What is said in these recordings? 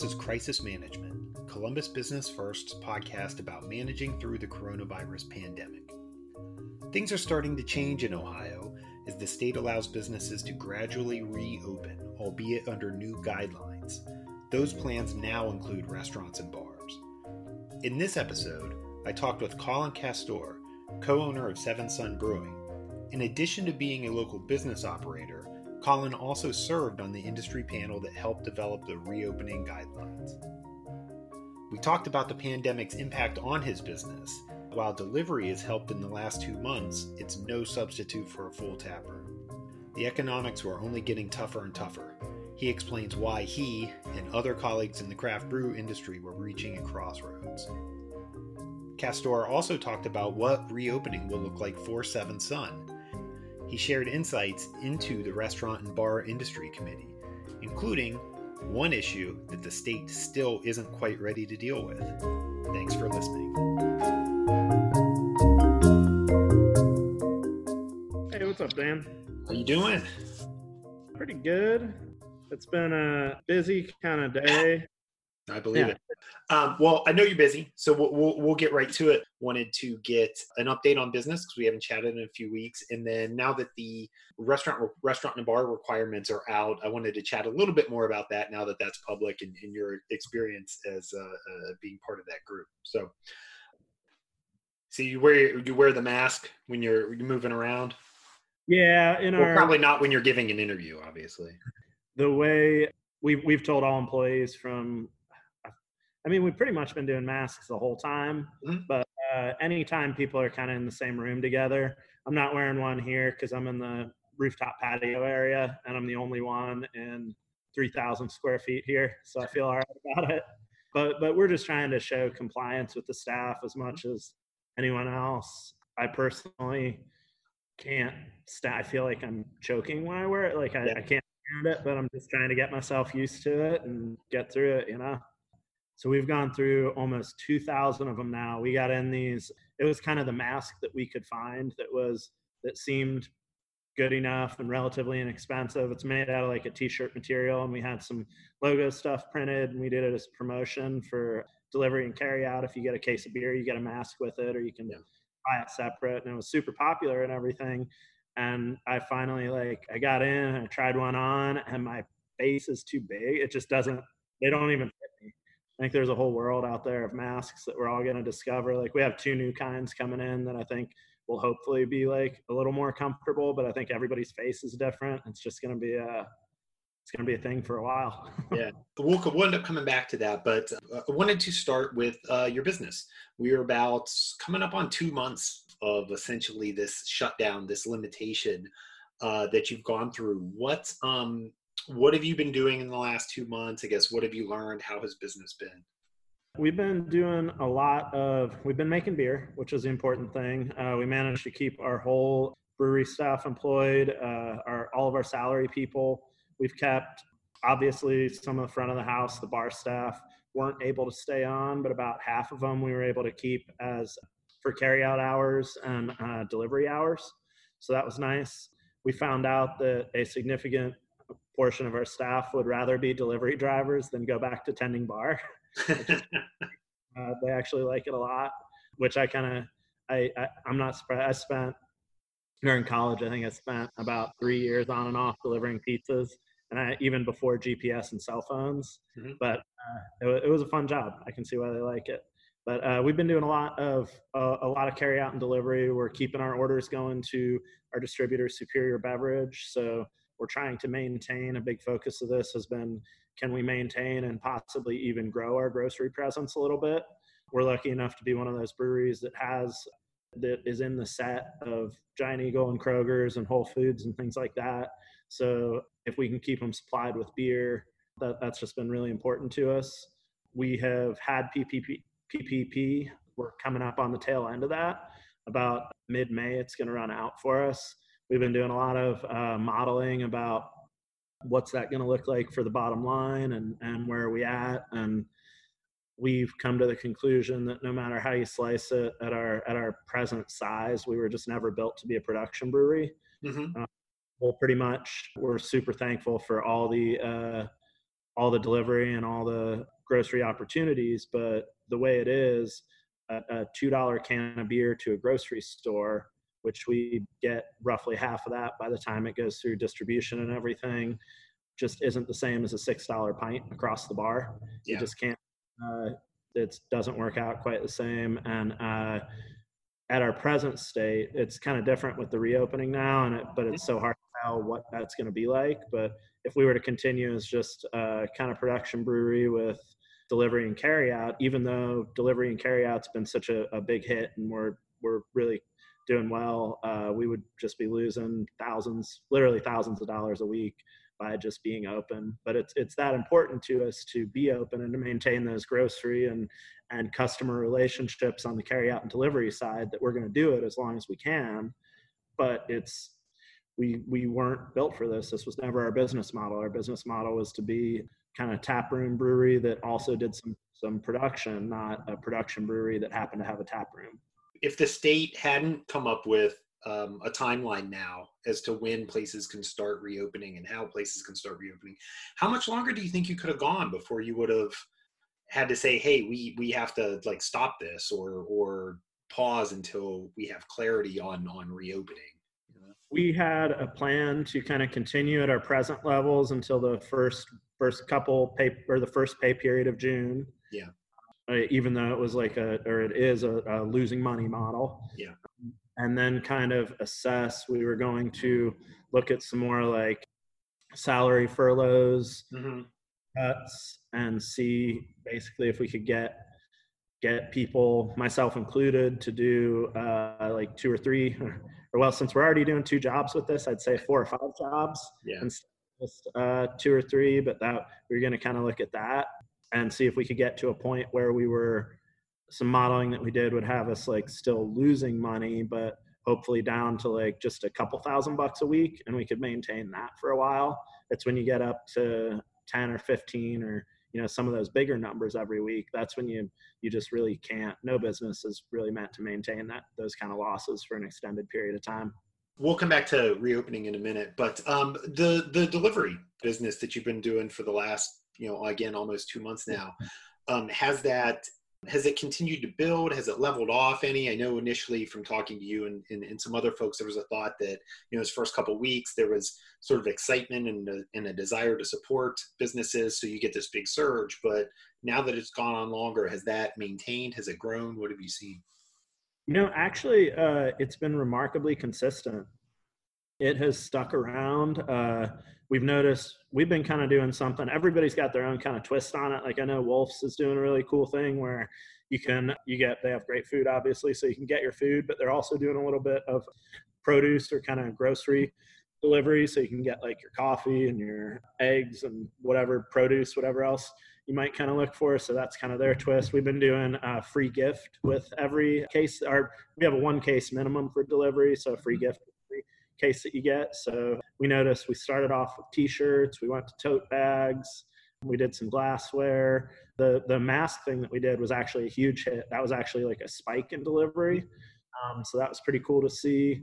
This is Crisis Management, Columbus Business First's podcast about managing through the coronavirus pandemic. Things are starting to change in Ohio as the state allows businesses to gradually reopen, albeit under new guidelines. Those plans now include restaurants and bars. In this episode, I talked with Collin Castore, co owner of Seventh Son Brewing. In addition to being a local business operator, Collin also served on the industry panel that helped develop the reopening guidelines. We talked about the pandemic's impact on his business. While delivery has helped in the last two months, it's no substitute for a full tap room. The economics were only getting tougher and tougher. He explains why he and other colleagues in the craft brew industry were reaching a crossroads. Castore also talked about what reopening will look like for Seventh Son he shared insights into the Restaurant and Bar Industry Committee, including one issue that the state still isn't quite ready to deal with. Thanks for listening. Hey, what's up, Dan? How you doing? Pretty good. It's been a busy kind of day. I believe yeah. it. Um, well, I know you're busy, so we'll, we'll, we'll, get right to it. Wanted to get an update on business because we haven't chatted in a few weeks, and then now that the restaurant restaurant and bar requirements are out, I wanted to chat a little bit more about that now that that's public and, and your experience as uh, uh, being part of that group. So, see, you wear you wear the mask when you're you're moving around. Yeah, in well, our probably not when you're giving an interview, obviously. The way we've we've told all employees from I mean, we've pretty much been doing masks the whole time, mm-hmm. but uh, anytime people are kind of in the same room together, I'm not wearing one here because I'm in the rooftop patio area and I'm the only one in 3,000 square feet here, so I feel all right about it. But but we're just trying to show compliance with the staff as mm-hmm. much as anyone else. I personally can't st- I feel like I'm choking when I wear it. Like I, yeah. I can't stand it, but I'm just trying to get myself used to it and get through it. You know. So we've gone through almost 2,000 of them now. We got in these. It was kind of the mask that we could find that was that seemed good enough and relatively inexpensive. It's made out of like a t-shirt material, and we had some logo stuff printed, and we did it as promotion for delivery and carry out. If you get a case of beer, you get a mask with it, or you can yeah. buy it separate. And it was super popular and everything. And I finally like I got in, and I tried one on, and my face is too big. It just doesn't. They don't even I think there's a whole world out there of masks that we're all going to discover. Like we have two new kinds coming in that I think will hopefully be like a little more comfortable, but I think everybody's face is different. It's just going to be a it's going to be a thing for a while. yeah, we'll, we'll end up coming back to that, but uh, I wanted to start with uh, your business. We are about coming up on two months of essentially this shutdown, this limitation uh, that you've gone through. What um, what have you been doing in the last two months? I guess what have you learned? How has business been? We've been doing a lot of, we've been making beer, which is the important thing. Uh, we managed to keep our whole brewery staff employed, uh, our, all of our salary people. We've kept, obviously, some of the front of the house, the bar staff weren't able to stay on, but about half of them we were able to keep as for carryout hours and uh, delivery hours. So that was nice. We found out that a significant portion of our staff would rather be delivery drivers than go back to tending bar. uh, they actually like it a lot, which I kind of I, I am not surprised. I spent during college. I think I spent about three years on and off delivering pizzas, and I, even before GPS and cell phones. Mm-hmm. But uh, it, it, was a fun job. I can see why they like it. But uh, we've been doing a lot of uh, a lot of carry out and delivery. We're keeping our orders going to our distributor, Superior Beverage. So we're trying to maintain. A big focus of this has been can we maintain and possibly even grow our grocery presence a little bit? We're lucky enough to be one of those breweries that has that is in the set of Giant Eagle and Kroger's and Whole Foods and things like that. So if we can keep them supplied with beer, that, that's just been really important to us. We have had PPP, PPP. We're coming up on the tail end of that. About mid May, it's going to run out for us we've been doing a lot of uh, modeling about what's that going to look like for the bottom line and, and where are we at and we've come to the conclusion that no matter how you slice it at our at our present size we were just never built to be a production brewery mm-hmm. uh, well pretty much we're super thankful for all the uh, all the delivery and all the grocery opportunities. But the way it is, a, a $2 can of beer to a grocery store, which we get roughly half of that by the time it goes through distribution and everything, just isn't the same as a $6 pint across the bar. Yeah. You just can't, uh, it doesn't work out quite the same. And uh, at our present state, it's kind of different with the reopening now, and it, but it's so hard to tell what that's going to be like. But if we were to continue as just a kind of production brewery with delivery and carry out, even though delivery and carry out's been such a, a big hit and we're we're really doing well, uh, we would just be losing thousands, literally thousands of dollars a week by just being open. But it's it's that important to us to be open and to maintain those grocery and and customer relationships on the carry out and delivery side that we're going to do it as long as we can. But it's we we weren't built for this. This was never our business model. Our business model was to be kind of tap room brewery that also did some some production, not a production brewery that happened to have a tap room. If the state hadn't come up with um, a timeline now as to when places can start reopening and how places can start reopening, how much longer do you think you could have gone before you would have had to say, "Hey, we we have to like stop this," or or pause until we have clarity on on reopening? we had a plan to kind of continue at our present levels until the first first couple pay or the first pay period of June. Yeah. Uh, even though it was like a or it is a, a, losing money model. Yeah. And then kind of assess. We were going to look at some more like salary furloughs, mm-hmm. cuts, and see basically if we could get get people, myself included, to do uh, like two or three or well, since we're already doing two jobs with this, I'd say four or five jobs. Yeah. Instead just uh, two or three, but that we are going to kind of look at that and see if we could get to a point where we were some modeling that we did would have us like still losing money, but hopefully down to like just a couple thousand bucks a week, and we could maintain that for a while. It's when you get up to ten or fifteen or you know some of those bigger numbers every week that's when you you just really can't no business is really meant to maintain that those kind of losses for an extended period of time we'll come back to reopening in a minute but um, the the delivery business that you've been doing for the last you know again almost two months now. Um, has that has it continued to build? Has it leveled off any? I know initially from talking to you and, and, and some other folks there was a thought that you know his first couple weeks there was sort of excitement and a, and a desire to support businesses. So you get this big surge but now that it's gone on longer has that maintained? Has it grown? What have you seen? You know actually uh, it's been remarkably consistent it has stuck around uh, we've noticed we've been kind of doing something. Everybody's got their own kind of twist on it. Like I know Wolf's is doing a really cool thing where you can you get they have great food obviously, so you can get your food, but they're also doing a little bit of produce or kind of grocery delivery, so you can get like your coffee and your eggs and whatever produce, whatever else you might kind of look for. So that's kind of their twist. We've been doing a free gift with every case. Our we have a one case minimum for delivery, so a free gift case that you get. So we noticed we started off with t-shirts, we went to tote bags, we did some glassware. The the mask thing that we did was actually a huge hit. That was actually like a spike in delivery. Um, so that was pretty cool to see.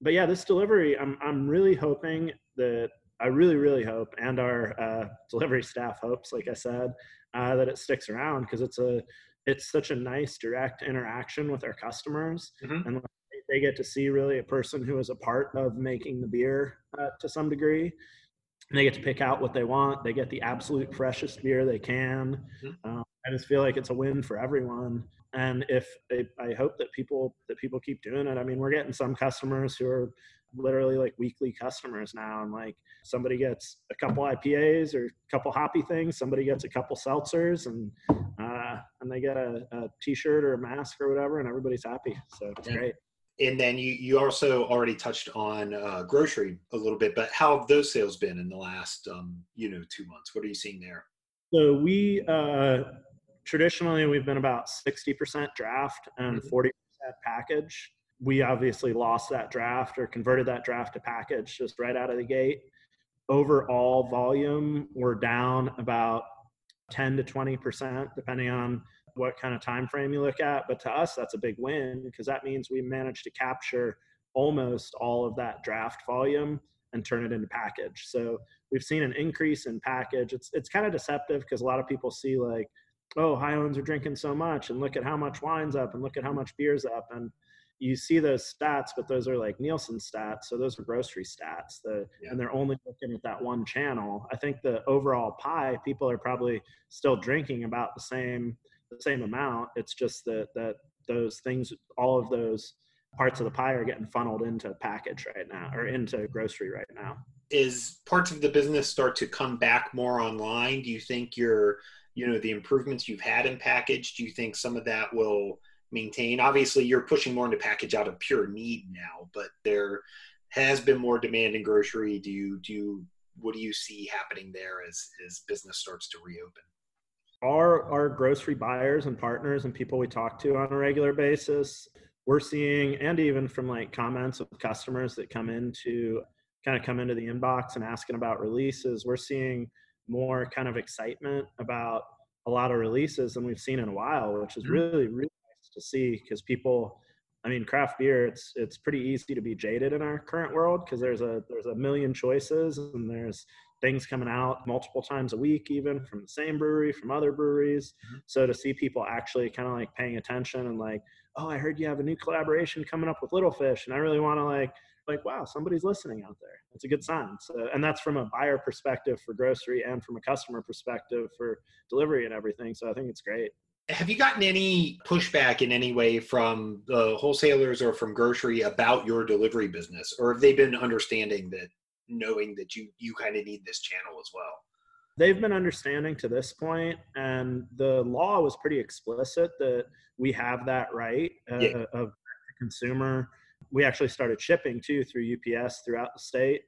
But yeah, this delivery, I'm I'm really hoping that I really really hope, and our uh, delivery staff hopes, like I said, uh, that it sticks around because it's a it's such a nice direct interaction with our customers, mm-hmm. and they get to see really a person who is a part of making the beer uh, to some degree. And they get to pick out what they want. They get the absolute freshest beer they can. Mm-hmm. Uh, I just feel like it's a win for everyone. And if they, I hope that people that people keep doing it. I mean, we're getting some customers who are literally like weekly customers now, and like somebody gets a couple IPAs or a couple hoppy things, somebody gets a couple seltzers, and uh, and they get a a T-shirt or a mask or whatever, and everybody's happy. So it's yeah. great and then you you also already touched on uh, grocery a little bit, but how have those sales been in the last um, you know two months? What are you seeing there? So we uh, traditionally we've been about sixty percent draft and mm-hmm. 40 percent package. We obviously lost that draft or converted that draft to package just right out of the gate. Overall volume, we're down about 10 to 20 percent, depending on what kind of time frame you look at but to us that's a big win because that means we managed to capture almost all of that draft volume and turn it into package. So we've seen an increase in package. It's it's kind of deceptive because a lot of people see like, oh, Highlands are drinking so much, and look at how much wine's up, and look at how much beer's up, and you see those stats, but those are like Nielsen stats. So those are grocery stats. The, yeah. And they're only looking at that one channel. I think the overall pie, people are probably still drinking about the same the same amount. It's just that that those things, all of those parts of the pie are getting funneled into package right now or into grocery right now. Is parts of the business start to come back more online? Do you think you're, you know, the improvements you've had in package, do you think some of that will maintain? Obviously, you're pushing more into package out of pure need now, but there has been more demand in grocery. Do you do you, what do you see happening there as as business starts to reopen? Our our grocery buyers and partners and people we talk to on a regular basis, we're seeing, and even from like comments of customers that come into kind of come into the inbox and asking about releases, we're seeing more kind of excitement about a lot of releases than we've seen in a while, which is mm-hmm. really, really nice to see because people I mean, craft beer, it's it's pretty easy to be jaded in our current world because there's a there's a million choices and there's things coming out multiple times a week, even from the same brewery, from other breweries. Mm-hmm. So to see people actually kind of like paying attention and like, oh, I heard you have a new collaboration coming up with Little Fish, and I really want to like like wow somebody's listening out there it's a good sign so and that's from a buyer perspective for grocery and from a customer perspective for delivery and everything so i think it's great have you gotten any pushback in any way from the wholesalers or from grocery about your delivery business or have they been understanding that knowing that you you kind of need this channel as well they've been understanding to this point and the law was pretty explicit that we have that right uh, yeah. of consumer we actually started shipping too through ups throughout the state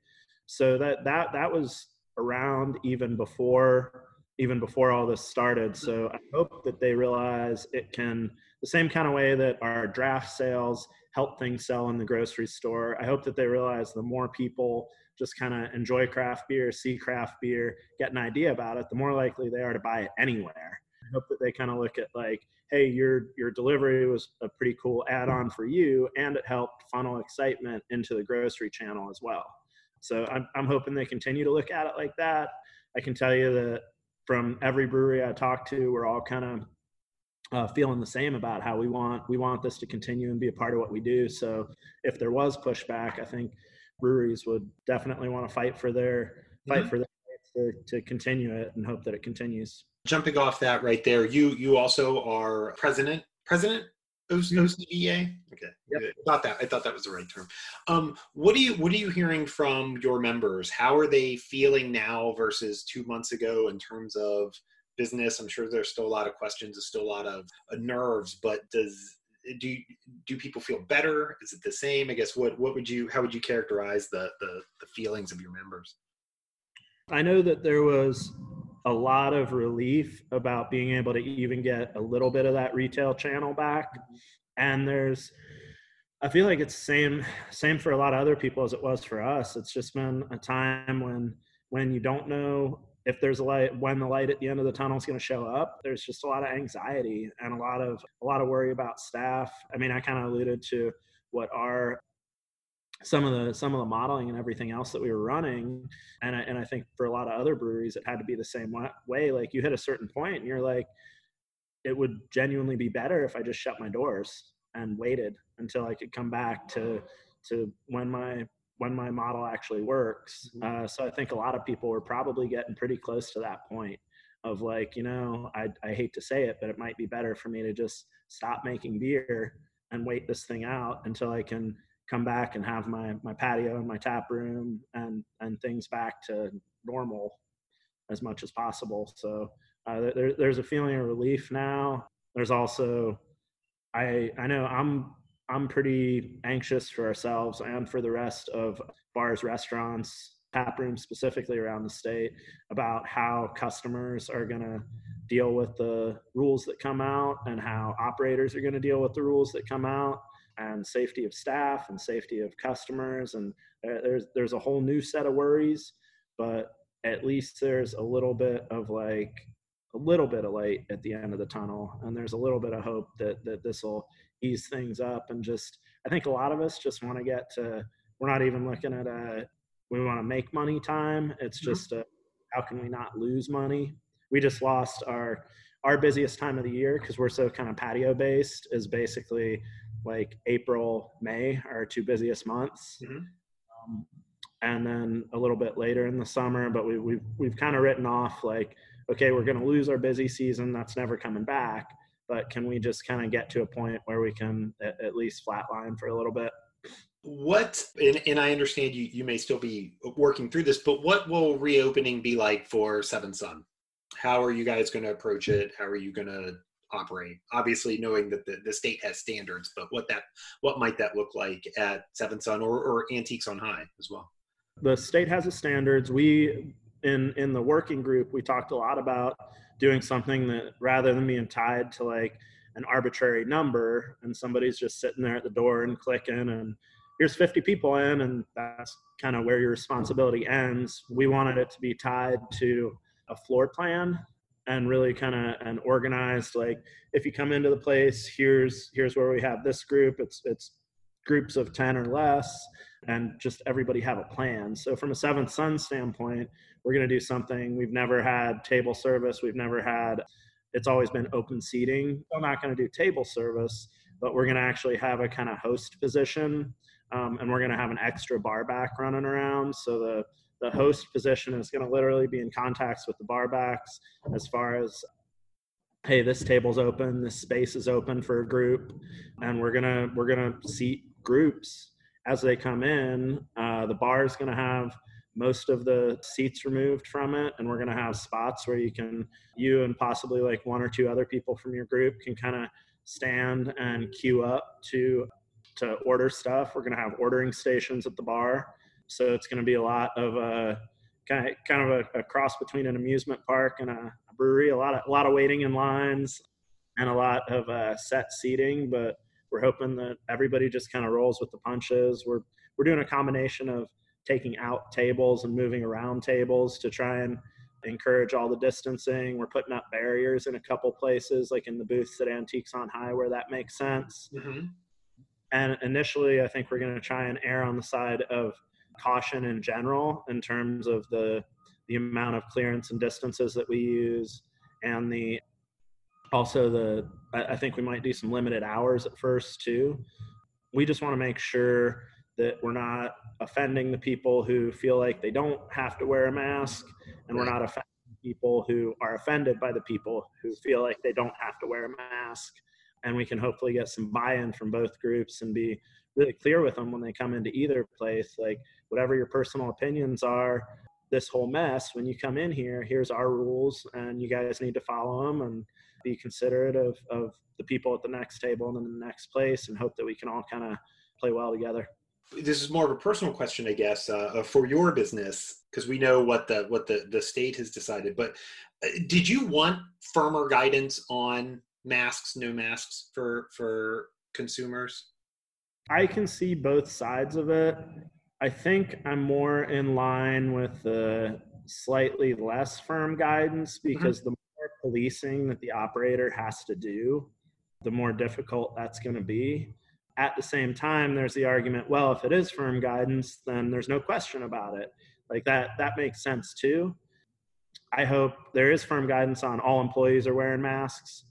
so that that that was around even before even before all this started. So I hope that they realize it can, the same kind of way that our draft sales help things sell in the grocery store. I hope that they realize the more people just kind of enjoy craft beer, see craft beer, get an idea about it, the more likely they are to buy it anywhere. I hope that they kind of look at like, hey, your your delivery was a pretty cool add-on for you, and it helped funnel excitement into the grocery channel as well. So I'm I'm hoping they continue to look at it like that. I can tell you that from every brewery I talk to, we're all kind of uh, feeling the same about how we want we want this to continue and be a part of what we do. So if there was pushback, I think breweries would definitely want to fight for their fight mm-hmm. for their to, to continue it and hope that it continues. Jumping off that right there, you you also are president president OCBA. Okay, yep. I thought that I thought that was the right term. Um, what do you what are you hearing from your members? How are they feeling now versus two months ago in terms of business? I'm sure there's still a lot of questions, there's still a lot of uh, nerves, but does do do people feel better? Is it the same? I guess what what would you how would you characterize the the, the feelings of your members? I know that there was a lot of relief about being able to even get a little bit of that retail channel back. And there's, I feel like it's same same for a lot of other people as it was for us. It's just been a time when when you don't know if there's a light when the light at the end of the tunnel is going to show up there's just a lot of anxiety and a lot of a lot of worry about staff. I mean i kind of alluded to what our some of the some of the modeling and everything else that we were running and I, and I think for a lot of other breweries it had to be the same way. Like you hit a certain point and you're like it would genuinely be better if I just shut my doors and waited until I could come back to to when my when my model actually works mm-hmm. uh, so I think a lot of people were probably getting pretty close to that point of like you know I, I hate to say it but it might be better for me to just stop making beer and wait this thing out until I can come back and have my my patio and my tap room and and things back to normal as much as possible. So uh, there, there's a feeling of relief now. There's also I I know I'm I'm pretty anxious for ourselves and for the rest of bars, restaurants, tap rooms specifically around the state about how customers are going to deal with the rules that come out and how operators are going to deal with the rules that come out and safety of staff and safety of customers. And there's there's a whole new set of worries but at least there's a little bit of like a little bit of light at the end of the tunnel and there's a little bit of hope that that this will ease things up and just i think a lot of us just want to get to we're not even looking at a we want to make money time. It's mm-hmm. just a, how can we not lose money? We just lost our our busiest time of the year because we're so kind of patio based is basically like April, May, our two busiest months. Mm-hmm. Um, and then a little bit later in the summer, but we, we've, we've kind of written off like, okay, we're going to lose our busy season. That's never coming back. But can we just kind of get to a point where we can at, at least flatline for a little bit? What, and, and I understand you, you may still be working through this, but what will reopening be like for Seventh Son? How are you guys going to approach it? How are you going to operate obviously knowing that the, the state has standards but what that what might that look like at Seventh Son or, or antiques on high as well the state has its standards we in in the working group we talked a lot about doing something that rather than being tied to like an arbitrary number and somebody's just sitting there at the door and clicking and here's 50 people in and that's kind of where your responsibility ends we wanted it to be tied to a floor plan and really kind of an organized like if you come into the place here's here's where we have this group it's it's groups of 10 or less and just everybody have a plan. So from a Seventh Son standpoint we're going to do something we've never had table service we've never had it's always been open seating. I'm not going to do table service but we're going to actually have a kind of host position um, and we're going to have an extra bar back running around. So the the host position is going to literally be in contacts with the bar backs as far as hey this table's open this space is open for a group and we're gonna we're gonna seat groups as they come in uh, the bar is gonna have most of the seats removed from it and we're gonna have spots where you can you and possibly like one or two other people from your group can kind of stand and queue up to to order stuff we're gonna have ordering stations at the bar so it's going to be a lot of a kind of kind of a, a cross between an amusement park and a, a, brewery. A lot of a lot of waiting in lines and a lot of uh, set seating, but we're hoping that everybody just kind of rolls with the punches. We're we're doing a combination of taking out tables and moving around tables to try and encourage all the distancing. We're putting up barriers in a couple places, like in the booths at Antiques on High, where that makes sense. Mm-hmm. And initially, I think we're going to try and err on the side of caution in general in terms of the the amount of clearance and distances that we use and the also the i think we might do some limited hours at first too. We just want to make sure that we're not offending the people who feel like they don't have to wear a mask and we're not offending people who are offended by the people who feel like they don't have to wear a mask. And we can hopefully get some buy-in from both groups and be really clear with them when they come into either place like whatever your personal opinions are this whole mess when you come in here here's our rules and you guys need to follow them and be considerate of, of the people at the next table and in the next place and hope that we can all kind of play well together this is more of a personal question i guess uh, for your business because we know what the what the the state has decided but uh, did you want firmer guidance on masks no masks for for consumers i can see both sides of it I think I'm more in line with the slightly less firm guidance mm-hmm. because mm-hmm. the policing that the operator has to do, the more difficult that's going to be. At the same time, there's the argument, well, if it is firm guidance, then there's no question about it. Like that, that makes sense too. I hope there is firm guidance on all employees are wearing masks.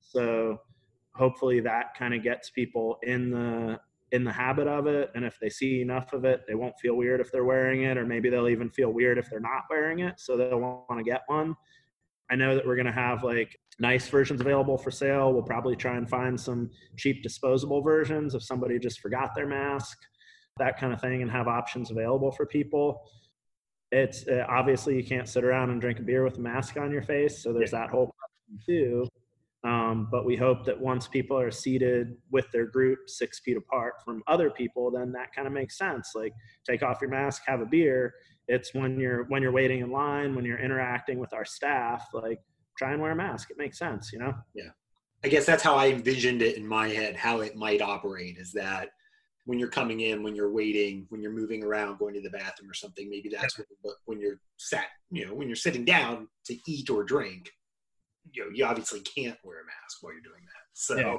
So hopefully that kind of gets people in the in the habit of it and if they see enough of it they won't feel weird if they're wearing it or maybe they'll even feel weird if they're not wearing it so they'll want to get one i know that we're going to have like nice versions available for sale we'll probably try and find some cheap disposable versions if somebody just forgot their mask that kind of thing and have options available for people it's uh, obviously you can't sit around and drink a beer with a mask on your face so there's that whole too um, but we hope that once people are seated with their group six feet apart from other people, then that kind of makes sense. Like take off your mask, have a beer. It's when you're when you're waiting in line, when you're interacting with our staff, like try and wear a mask. It makes sense, you know? Yeah. I guess that's how I envisioned it in my head, how it might operate is that when you're coming in, when you're waiting, when you're moving around, going to the bathroom or something, maybe that's when, when you're sat, you know, when you're sitting down to eat or drink, you know you obviously can't wear a mask while you're doing that so yeah.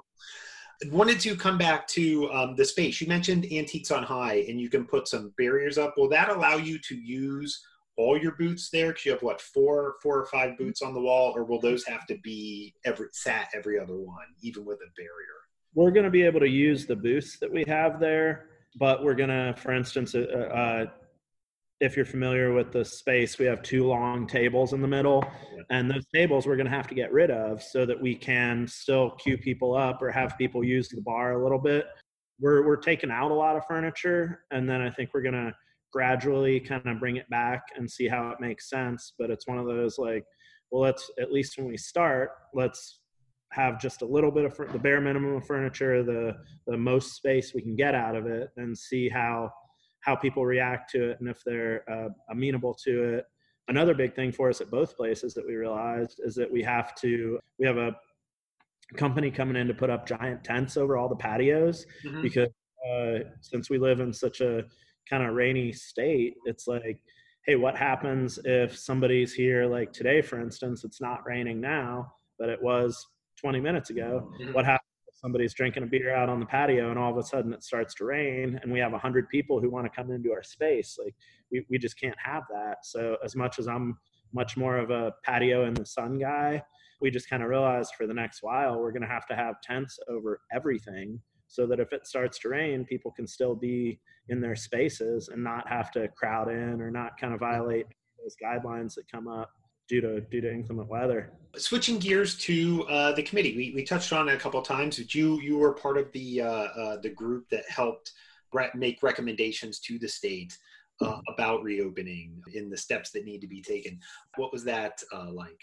Wanted to come back to um, the space. You mentioned Antiques on High, and you can put some barriers up. Will that allow you to use all your boots there? Because you have what four, four or five boots on the wall, or will those have to be every sat every other one, even with a barrier? We're going to be able to use the booths that we have there, but we're going to, for instance, uh, uh, if you're familiar with the space, we have two long tables in the middle, and those tables we're going to have to get rid of so that we can still queue people up or have people use the bar a little bit. We're we're taking out a lot of furniture, and then I think we're going to gradually kind of bring it back and see how it makes sense. But it's one of those like, well, let's at least when we start, let's have just a little bit of the bare minimum of furniture, the the most space we can get out of it, and see how how people react to it and if they're uh, amenable to it. Another big thing for us at both places that we realized is that we have to we have a company coming in to put up giant tents over all the patios mm-hmm. because uh, since we live in such a kind of rainy state, it's like, hey, what happens if somebody's here like today, for instance, it's not raining now, but it was 20 minutes ago. Mm-hmm. What happens somebody's drinking a beer out on the patio and all of a sudden it starts to rain and we have 100 people who want to come into our space like we, we just can't have that. So as much as i'm much more of a patio in the sun guy we just kind of realized for the next while we're going to have to have tents over everything so that if it starts to rain people can still be in their spaces and not have to crowd in or not kind of violate those guidelines that come up due to due to inclement weather. Switching gears to uh, the committee, we, we touched on it a couple of times. But you you were part of the uh, uh, the group that helped make recommendations to the state uh, about reopening in the steps that need to be taken. What was that uh, like?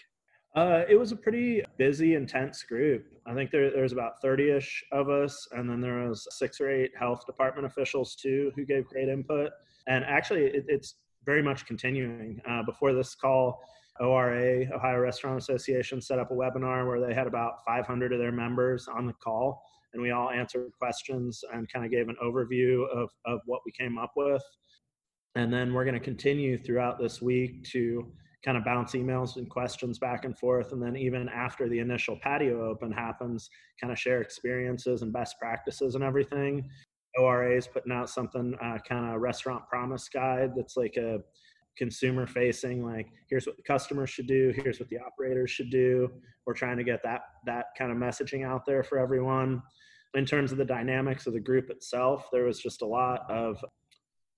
Uh, it was a pretty busy, intense group. I think there, there was about 30-ish of us, and then there was six or eight health department officials too who gave great input. And actually, it, it's very much continuing. Uh, before this call, ORA, Ohio Restaurant Association, set up a webinar where they had about 500 of their members on the call, and we all answered questions and kind of gave an overview of, of what we came up with. And then we're going to continue throughout this week to kind of bounce emails and questions back and forth. And then even after the initial patio open happens, kind of share experiences and best practices and everything. ORA is putting out something uh, kind of restaurant promise guide that's like a consumer facing like here's what the customer should do here's what the operators should do. We're trying to get that that kind of messaging out there for everyone. In terms of the dynamics of the group itself there was just a lot of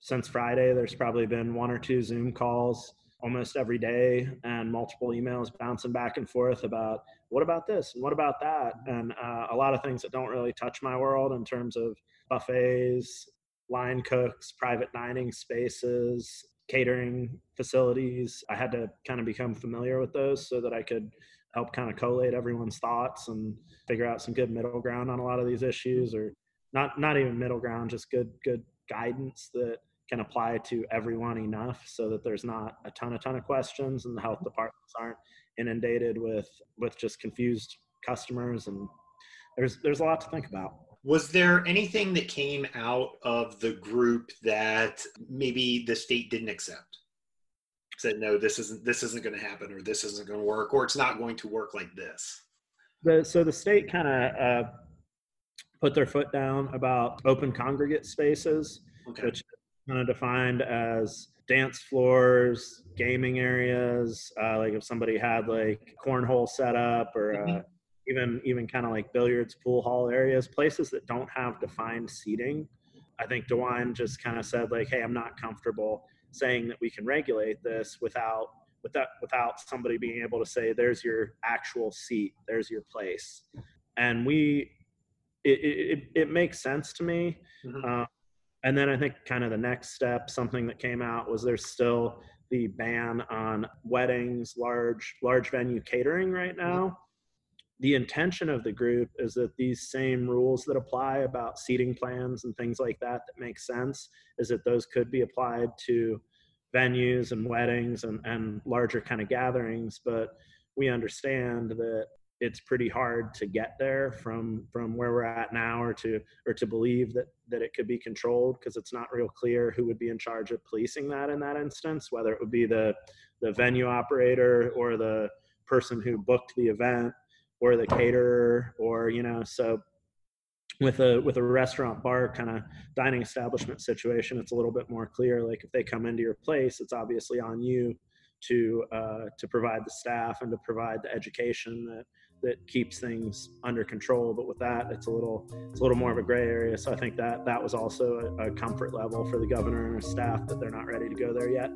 since friday there's probably been one or two zoom calls almost every day and multiple emails bouncing back and forth about what about this? And what about that? And uh, a lot of things that don't really touch my world in terms of buffets line cooks private dining spaces catering facilities. I had to kind of become familiar with those so that I could help kind of collate everyone's thoughts and figure out some good middle ground on a lot of these issues or not not even middle ground just good good guidance that can apply to everyone enough so that there's not a ton a ton of questions and the health mm-hmm. departments aren't inundated with with just confused customers and there's there's a lot to think about was there anything that came out of the group that maybe the state didn't accept? Said no, this isn't this isn't going to happen, or this isn't going to work, or it's not going to work like this. The, so the state kind of uh, put their foot down about open congregate spaces, okay. which kind of defined as dance floors, gaming areas. Uh, like if somebody had like cornhole set up or mm-hmm even even kind of like billiards, pool hall areas, places that don't have defined seating. I think DeWine just kind of said like, "Hey, I'm not comfortable saying that we can regulate this without without without somebody being able to say, there's your actual seat, there's your place." And we, it it, it makes sense to me. Mm-hmm. Uh, and then I think kind of the next step, something that came out was there's still the ban on weddings, large large venue catering right now the intention of the group is that these same rules that apply about seating plans and things like that that make sense is that those could be applied to venues and weddings and, and larger kind of gatherings but we understand that it's pretty hard to get there from from where we're at now or to or to believe that that it could be controlled because it's not real clear who would be in charge of policing that in that instance whether it would be the the venue operator or the person who booked the event or the caterer or you know so with a with a restaurant bar kind of dining establishment situation it's a little bit more clear like if they come into your place it's obviously on you to uh, to provide the staff and to provide the education that that keeps things under control. But with that it's a little it's a little more of a gray area. So i think that that was also a, a comfort level for the governor and his staff that they're not ready to go there yet